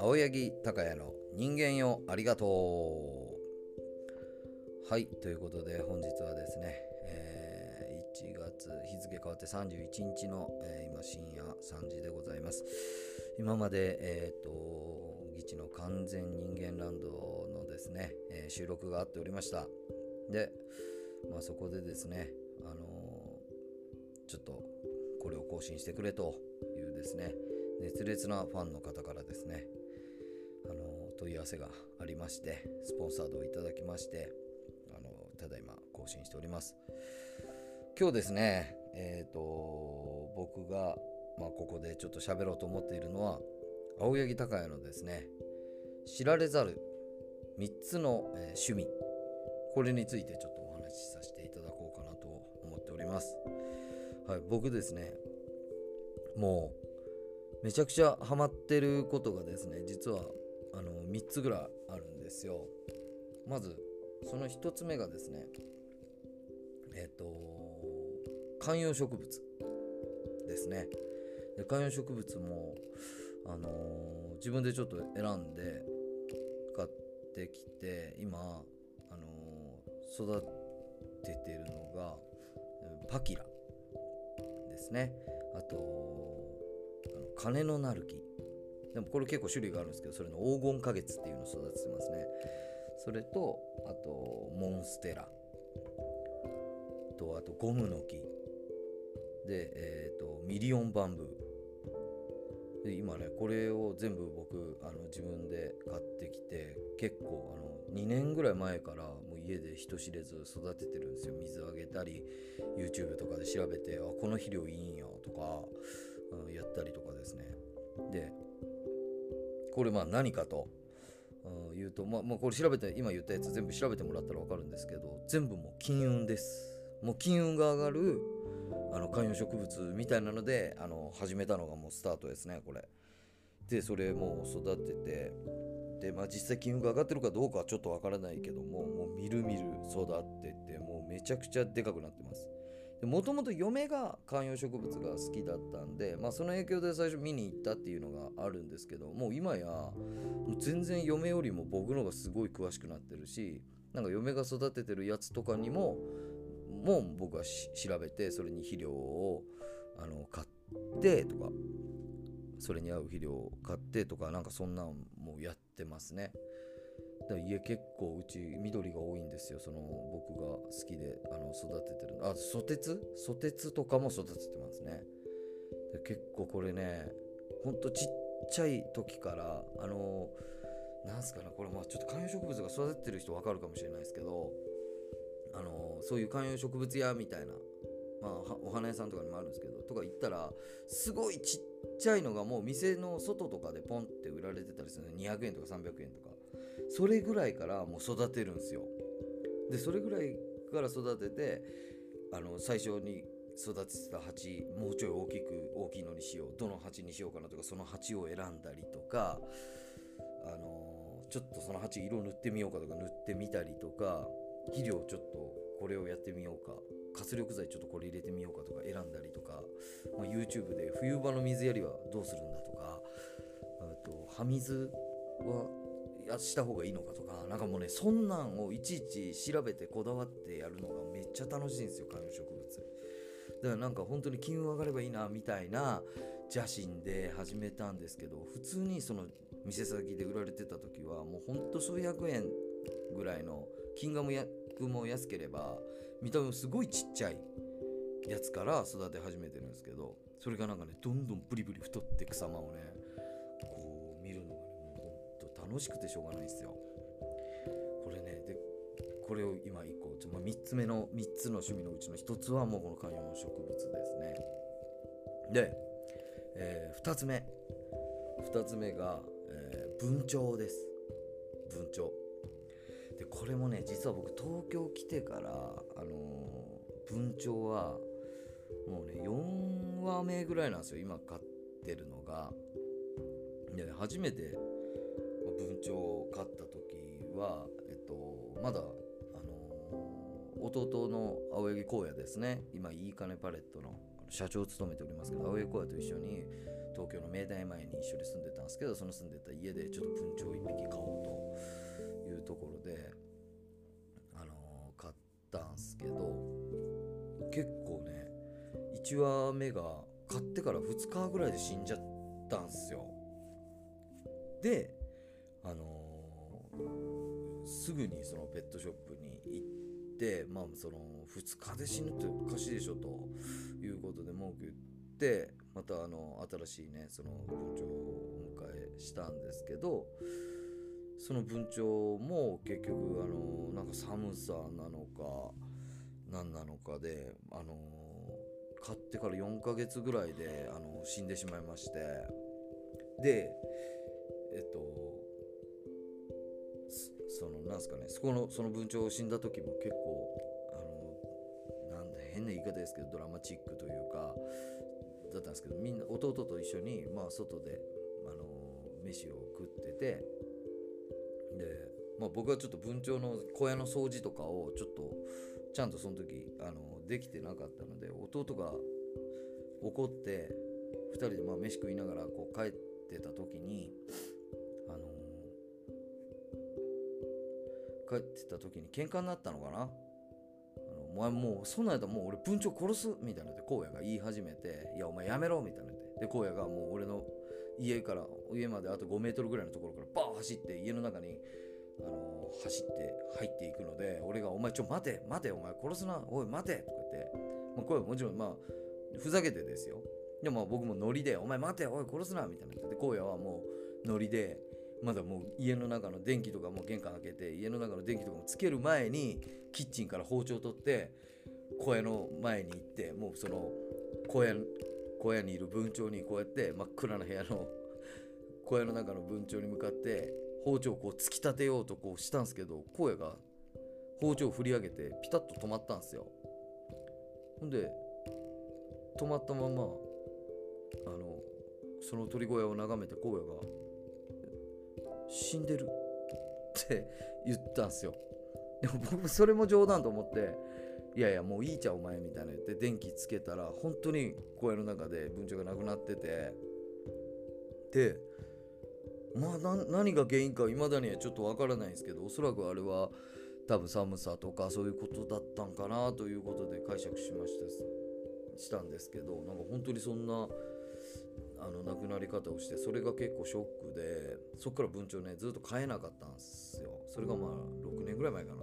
青柳高也の人間よありがとう。はいということで本日はですね、えー、1月日付変わって31日の、えー、今深夜3時でございます。今までえっ、ー、と議地の完全人間ランドのですね、え収録があっておりました。でまあそこでですねあのちょっとこれを更新してくれというですね熱烈なファンの方からですねあの問い合わせがありましてスポンサードをいただきましてあのただいま更新しております。今日ですねえっ、ー、と僕が、まあ、ここでちょっと喋ろうと思っているのは青柳高也のですね知られざる3つの、えー、趣味。これについてちょっとお話しさせていただこうかなと思っております。はい僕ですねもうめちゃくちゃハマってることがですね実はあの3つぐらいあるんですよ。まずその1つ目がですねえっ、ー、と観葉植物ですね。で観葉植物もあのー、自分でちょっと選んで買ってきて今、あのー、育ててるのがパキラ。ですね。あとあの金のなる木。でもこれ結構種類があるんですけどそれの黄金花月っていうのを育ててますね。それとあとモンステラ。とあとゴムの木。で、えーと、ミリオンバンブー。で今ねこれを全部僕あの自分で買ってきて結構あの2年ぐらい前からもう家で人知れず育ててるんですよ。水あげたり YouTube とかで調べてあこの肥料いいんやとか、うん、やったりとかですね。でこれまあ何かと言うと、まあ、まあ、これ調べて今言ったやつ全部調べてもらったら分かるんですけど全部もう金運です。もう金運が上がるあの観葉植物みたいなのであの始めたのがもうスタートですねこれ。でそれもう育ててでまあ実際金運が上がってるかどうかはちょっと分からないけどももうみるみる育っててもうめちゃくちゃでかくなってます。もともと嫁が観葉植物が好きだったんで、まあ、その影響で最初見に行ったっていうのがあるんですけどもう今やもう全然嫁よりも僕の方がすごい詳しくなってるしなんか嫁が育ててるやつとかにももう僕は調べてそれに肥料をあの買ってとかそれに合う肥料を買ってとかなんかそんなんもやっててますね。だ家結構うち緑が多いんですよ。その僕が好きであの育ててるあソテツ？ソテツとかも育ててますね。で結構これねほんとちっちゃい時からあのなんすかねこれまあちょっと観葉植物が育ててる人わかるかもしれないですけどあのそういう観葉植物屋みたいなまあ、お花屋さんとかにもあるんですけどとか行ったらすごいちっちゃいのがもう店の外とかでポンってられてたりするの。200円とか300円とか。それぐらいからもう育てるんですよ。でそれぐらいから育ててあの最初に育ててた鉢もうちょい大きく大きいのにしよう。どの鉢にしようかなとかその鉢を選んだりとかあのちょっとその鉢色塗ってみようかとか塗ってみたりとか肥料ちょっとこれをやってみようか。活力剤ちょっとこれ入れてみようかとか選んだりとか、まあ、YouTube で冬場の水やりはどうするんだとか葉水はやした方がいいのかとかなんかもうねそんなんをいちいち調べてこだわってやるのがめっちゃ楽しいんですよ観葉植物。だからなんか本当に金運上がればいいなみたいな邪心で始めたんですけど普通にその店先で売られてた時はもうほんと数百円ぐらいの金額も安ければ見た目もすごいちっちゃいやつから育て始めてるんですけどそれがなんかねどんどんブリブリ太ってく様をね楽しくてしょうがないですよ。これねでこれを今1個ちょ、まあ、3つ目の3つの趣味のうちの1つはもうこの観葉植物ですね。で、えー、2つ目。2つ目が、えー、文鳥です。文鳥。でこれもね実は僕東京来てからあのー、文鳥はもうね4話目ぐらいなんですよ。今飼ってるのが。で初めて文鳥を飼った時はえっとまだあの、弟の青柳光也ですね。今いいかねパレットの社長を務めておりますけど青江小屋と一緒に東京の明大前に一緒に住んでたんですけどその住んでた家でちょっと文鳥1匹買おうというところで、あのー、買ったんですけど結構ね1羽目が買ってから2日ぐらいで死んじゃったんですよ。であのー、すぐにそのペットショップに行ってまあその2日で死ぬっておかしいでしょということで文句言ってまたあの新しいねその文鳥をお迎えしたんですけどその文鳥も結局あのなんか寒さなのか何なのかであの買ってから4ヶ月ぐらいであの死んでしまいまして。でえっとそのなんすかねそこのその文鳥を死んだ時も結構あのなんだ変な言い方ですけどドラマチックというかだったんですけどみんな弟と一緒にまあ外であの飯を食っててでまあ僕はちょっと文鳥の小屋の掃除とかをちょっとちゃんとその時あのできてなかったので弟が怒って2人でまあ飯食いながらこう帰ってた時に帰ってた時に喧嘩になったのかな？あのお前もうそんなんやったらもう俺文鳥殺すみたいなって荒野が言い始めていやお前やめろみたいなって。で荒野がもう俺の家から家まであと5メートルぐらいのところからバー走って家の中にあの走って入っていくので俺が「お前ちょ待て待てお前殺すなおい待て」とか言って、まあ、声もちろんまあふざけてですよ。でも僕もノリで「お前待ておい殺すな」みたいなで荒野はもうノリでまだもう家の中の電気とかも玄関開けて家の中の電気とかもつける前にキッチンから包丁取って小屋の前に行ってもうその小屋小屋にいる文鳥にこうやって真っ暗な部屋の小屋の中の文鳥に向かって包丁をこう突き立てようとこうしたんですけど声が包丁を振り上げてピタッと止まったんですよ。ほんで止まったままあのその鳥小屋を眺めて荒野が「死んでる」って言ったんすよ。でも僕それも冗談と思って「いやいやもういいじゃんお前」みたいな言って電気つけたら本当に小屋の中で文鳥がなくなっててでまあ何が原因か未だにはちょっとわからないんですけどおそらくあれは多分寒さとかそういうことだったんかなということで解釈しましたしたんですけどなんか本当にそんなあの亡くなり方をしてそれが結構ショックでそっから文鳥ねずっと買えなかったんですよ。それがまあ6年ぐらい前かな。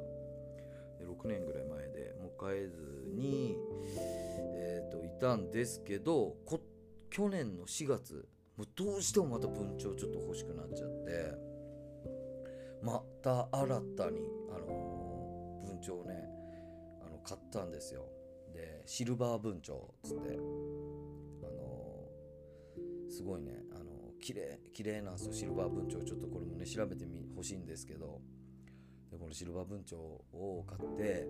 6年ぐらい前でもう買えずにえっ、ー、といたんですけど去年の4月もうどうしてもまた文鳥ちょっと欲しくなっちゃってまた新たに、あのー、文鳥をねあの買ったんですよ。でシルバー文鳥っつって、すごいね。あの、綺麗綺麗なんですよ。シルバー文鳥。ちょっとこれもね調べてほしいんですけど。でこのシルバー文鳥を買って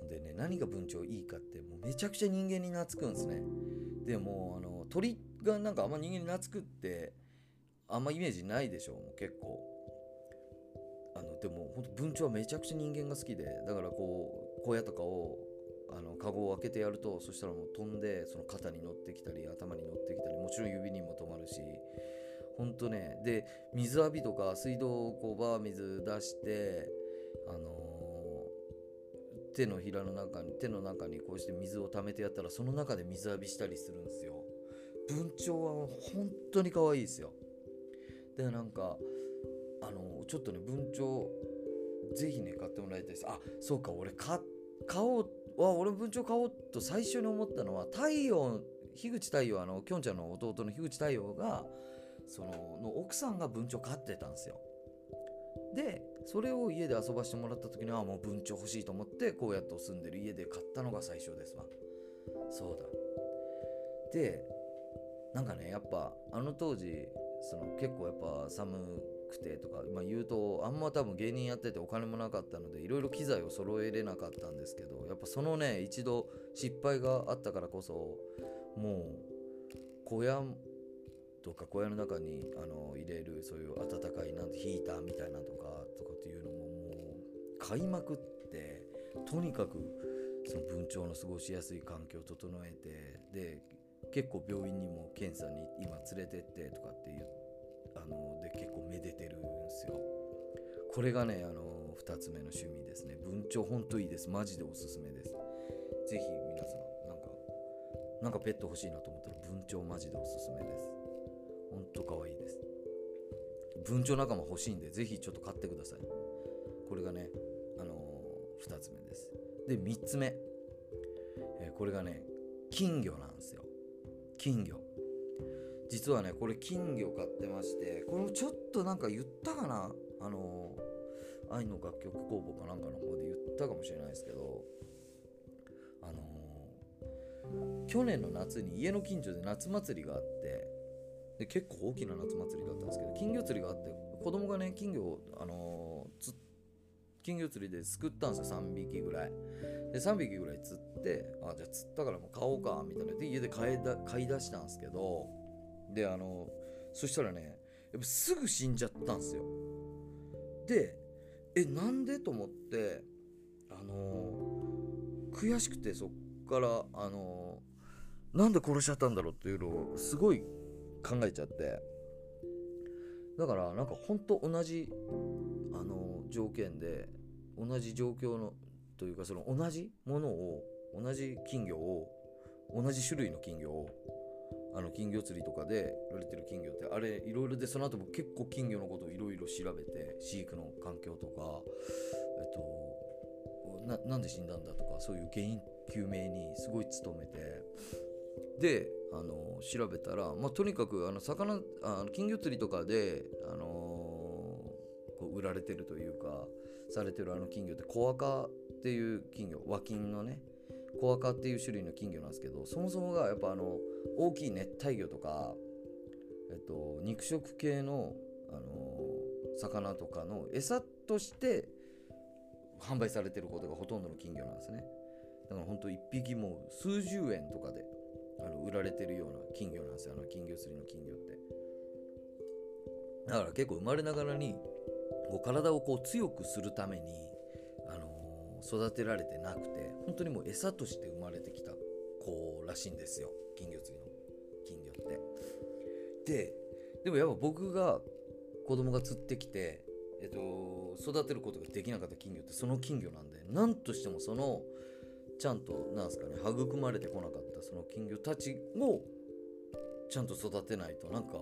ほんでね何が文鳥いいかってもうめちゃくちゃ人間に懐くんですね。でもあの鳥がなんかあんま人間に懐くってあんまイメージないでしょ。う結構。あのでも本当文鳥はめちゃくちゃ人間が好きで。だからこう小屋とかをあのカゴを開けてやるとそしたらもう飛んでその肩に乗ってきたり頭に乗ってきたりもちろん指にも止まるしほんとねで水浴びとか水道をこうバー水出してあのー、手のひらの中に手の中にこうして水を溜めてやったらその中で水浴びしたりするんですよ。文鳥は本当に可愛いですよ。でなんかあのちょっとね文鳥ぜひね買ってもらいたいです。あそうか俺買おうってわ俺文鳥買おうと最初に思ったのは太陽樋口太陽あのきょんちゃんの弟の樋口太陽がそのの奥さんが文鳥飼ってたんですよ。でそれを家で遊ばしてもらった時にはもう文鳥欲しいと思ってこうやって住んでる家で買ったのが最初ですわ。そうだ。でなんかねやっぱあの当時その結構やっぱ寒くてとか、まあ、言うとあんま多分芸人やっててお金もなかったのでいろいろ機材を揃えれなかったんですけどやっぱそのね一度失敗があったからこそもう小屋とか小屋の中にあの入れるそういう温かいなんてヒーターみたいなとかとかっていうのももう買いまくってとにかくその文鳥の過ごしやすい環境を整えてで結構病院にも検査に今連れてってとかっていうあので結構めでてるんですよ。これがねあの2つ目の趣味ですね。文鳥ほんといいです。マジでおすすめです。是非皆さんなんかなんかペット欲しいなと思ったら文鳥マジでおすすめです。ほんと可愛いです。文鳥仲間欲しいんで是非ちょっと買ってください。これがねあの2つ目です。で3つ目、えーこれがね金魚なんですよ。金魚。実はねこれ金魚買ってましてこれもちょっとなんか言ったかな？あの愛の楽曲工房かなんかの方で言ったかもしれないですけどあの去年の夏に家の近所で夏祭りがあってで結構大きな夏祭りだったんですけど金魚釣りがあって子供がね金魚をあのつ金魚釣りですくったんですよ3匹ぐらい。で3匹ぐらい釣ってあじゃあ釣ったからもう買おうかみたいな。で家で買いだ買い出したんですけどであのそしたらねやっぱすぐ死んじゃったんですよ。でえなんで？と思ってあの悔しくてそっからあのなんで殺しちゃったんだろうっていうのをすごい考えちゃって。だからなんかほんと同じあの条件で同じ状況のというかその同じものを同じ金魚を同じ種類の金魚をあの金魚釣りとかで売られてる金魚ってあれいろいろでその後も結構金魚のことをいろいろ調べて飼育の環境とかえっとななんで死んだんだとかそういう原因究明にすごい努めてであの調べたら、まあ、とにかくあの魚あの金魚釣りとかで、あのこう売られてるというかされてるあの金魚ってコアカっていう金魚和金のねコアカっていう種類の金魚なんですけどそもそもがやっぱあの大きい熱帯魚とか、えっと、肉食系の、あの魚とかの餌として販売されてることがほとんどの金魚なんですね。だからほんと1匹もう数十円とかであの売られてるような金魚なんですよ。あの金魚釣りの金魚って。だから結構生まれながらにこう体をこう強くするために、あの育てられてなくて本当にもう餌として生まれてきた子らしいんですよ。金魚釣りの金魚って。ででもやっぱ僕が子供が釣ってきて、えっと、育てることができなかった金魚ってその金魚なんで何としてもそのちゃんとなんすかね育まれてこなかったその金魚たちをちゃんと育てないとなんか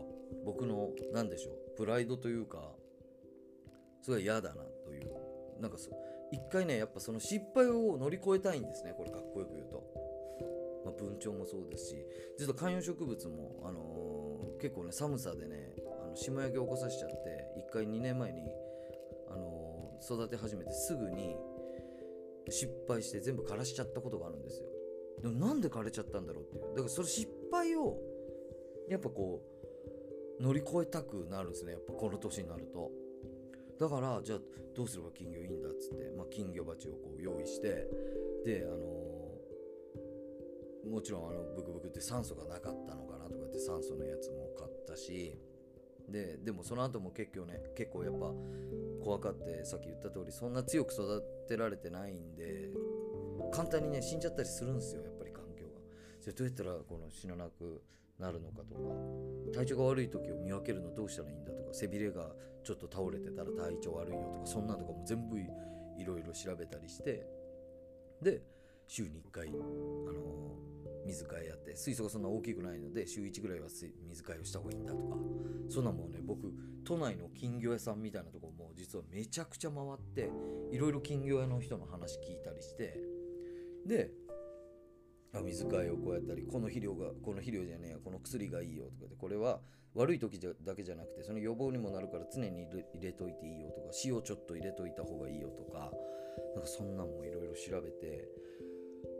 僕の何でしょうプライドというかすごい嫌だなという。なんかそ一回ねやっぱその失敗を乗り越えたいんですねこれかっこよく言うと、まあ、文鳥もそうですし実は観葉植物も、あのー結構ね寒さでねあの霜焼けを起こさせちゃって一回2年前に、あのー育て始めてすぐに失敗して全部枯らしちゃったことがあるんですよ。でもなんで枯れちゃったんだろうっていう。だからその失敗をやっぱこう乗り越えたくなるんですね。やっぱこの年になると。だからじゃあどうすれば金魚いいんだっつって、まあ、金魚鉢をこう用意してであのもちろんあのブクブクって酸素がなかったのかなとかって酸素のやつも買ったしででもその後も結構ね結構やっぱ怖かってさっき言った通りそんな強く育てられてないんで簡単にね死んじゃったりするんですよやっぱり環境が。じゃあどうやったらこの死ななくなるのかとか体調が悪い時を見分けるのどうしたらいいんだとか背びれがちょっと倒れてたら体調悪いよとかそんなとかも全部いいろいろ調べたりしてで週に1回、あのー水替えやって水槽がそんな大きくないので週1ぐらいは水替えをした方がいいんだとか。そんなもんね。僕都内の金魚屋さんみたいなとこも実はめちゃくちゃ回っていろいろ金魚屋の人の話聞いたりして。で水替えをこうやったりこの肥料がこの肥料じゃねえやこの薬がいいよとかでこれは悪い時だけじゃなくてその予防にもなるから常に入れ入れといていいよとか塩ちょっと入れといた方がいいよとかなんかそんなんもいろいろ調べて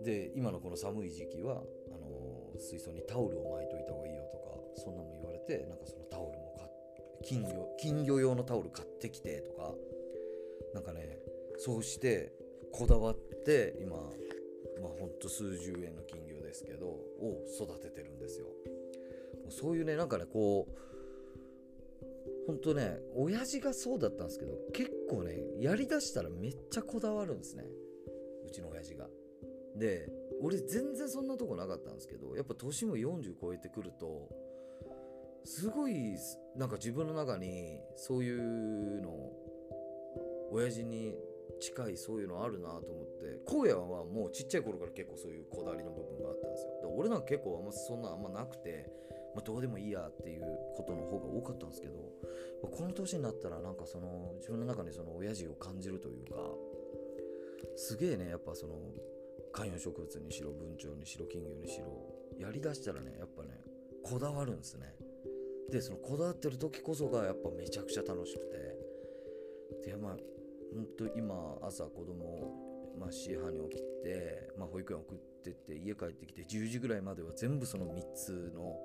で今のこの寒い時期はあの水槽にタオルを巻いといた方がいいよとかそんなんも言われてなんかそのタオルも買金魚金魚用のタオル買ってきてとかなんかねそうしてこだわって今まあほんと数十円の金魚ですけどを育ててるんですよ。そういうねなんかねこうほんとね親父がそうだったんですけど結構ねやりだしたらめっちゃこだわるんですね。うちの親父が。で俺全然そんなとこなかったんですけどやっぱ年も40超えてくるとすごいなんか自分の中にそういうの親父に近いそういうのあるなと思って荒野はもうちっちゃい頃から結構そういうこだわりの部分があったんですよ。だから俺なんか結構あんまそんなあんまなくて、まあ、どうでもいいやっていうことの方が多かったんですけどこの年になったらなんかその自分の中にその親父を感じるというかすげえねやっぱその観葉植物にしろ文鳥にしろ金魚にしろやりだしたらねやっぱねこだわるんですね。でそのこだわってる時こそがやっぱめちゃくちゃ楽しくて。でまあほんと今朝子供まあ4半に起きて、まあ、保育園送ってって家帰ってきて10時ぐらいまでは全部その3つの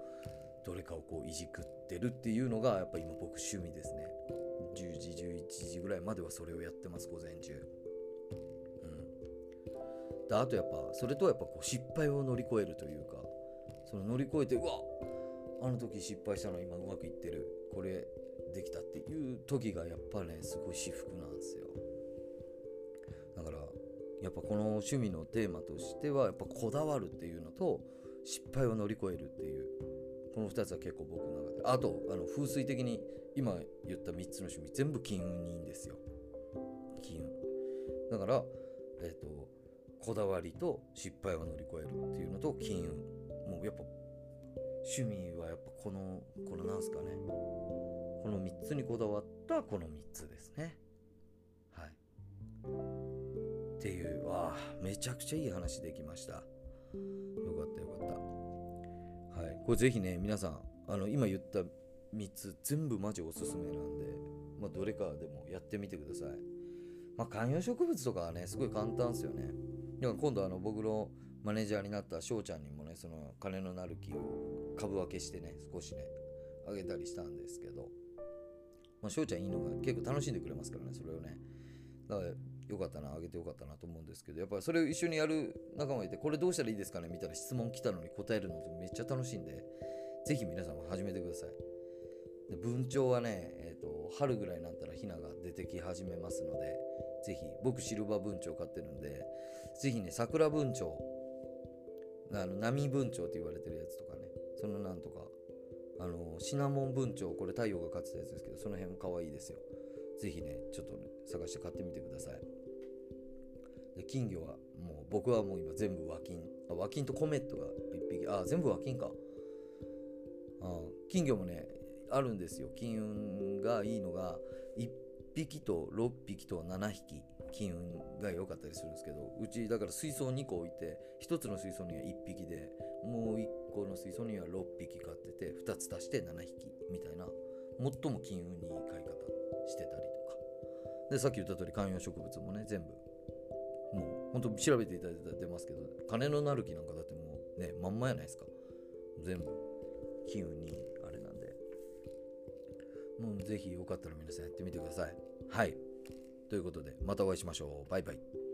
どれかをこういじくってるっていうのがやっぱ今僕趣味ですね。10時11時ぐらいまではそれをやってます午前中。であとやっぱそれとはやっぱこう失敗を乗り越えるというかその乗り越えてうわあの時失敗したの今うまくいってる。これできたっていう時がやっぱねすごい至福なんですよ。だからやっぱこの趣味のテーマとしてはやっぱこだわるっていうのと失敗を乗り越えるっていうこの2つは結構僕の中で。あとあの風水的に今言った3つの趣味全部金運にいいんですよ。金運。だからえっ、ー、とこだわりと失敗を乗り越えるっていうのと金運もうやっぱ趣味はやっぱこのこのなんすかね。この3つにこだわったこの3つですね。はい。っていうわあめちゃくちゃいい話できました。よかったよかった。はい。これぜひね皆さんあの今言った3つ全部マジおすすめなんで、まあ、どれかでもやってみてください。まあ観葉植物とかはねすごい簡単ですよね。だから今度あの僕のマネージャーになった翔ちゃんにもねその金のなる木を株分けしてね少しねあげたりしたんですけど。まあ翔ちゃんいいのが結構楽しんでくれますからねそれをね。だからよかったなあげてよかったなと思うんですけどやっぱりそれを一緒にやる仲間がいてこれどうしたらいいですかねみたいな質問来たのに答えるのってめっちゃ楽しいんでぜひ皆さんも始めてください。で文鳥はね、えーと、春ぐらいになったらヒナが出てき始めますのでぜひ僕シルバー文鳥飼ってるんでぜひね桜文鳥あの波文鳥って言われてるやつとかねそのなんとかあのシナモン文鳥これ太陽が飼ってたやつですけどその辺も可愛いですよ。ぜひねちょっとね探して買ってみてください。で金魚はもう僕はもう今全部和金。あ和金とコメットが1匹。あ全部和金か。あ金魚もねあるんですよ。金運がいいのが1匹と6匹と7匹金運が良かったりするんですけどうちだから水槽2個置いて1つの水槽には1匹でもう1個の水槽には6匹飼ってて2つ足して7匹みたいな最も金運にいい飼い方してたりとか。でさっき言った通り観葉植物もね全部もうほんと調べていただいたら出ますけど金のなる木なんかだってもうねまんまやないですか。全部金運にあれなんで。もうぜひよかったら皆さんやってみてください。はい。ということでまたお会いしましょう。バイバイ。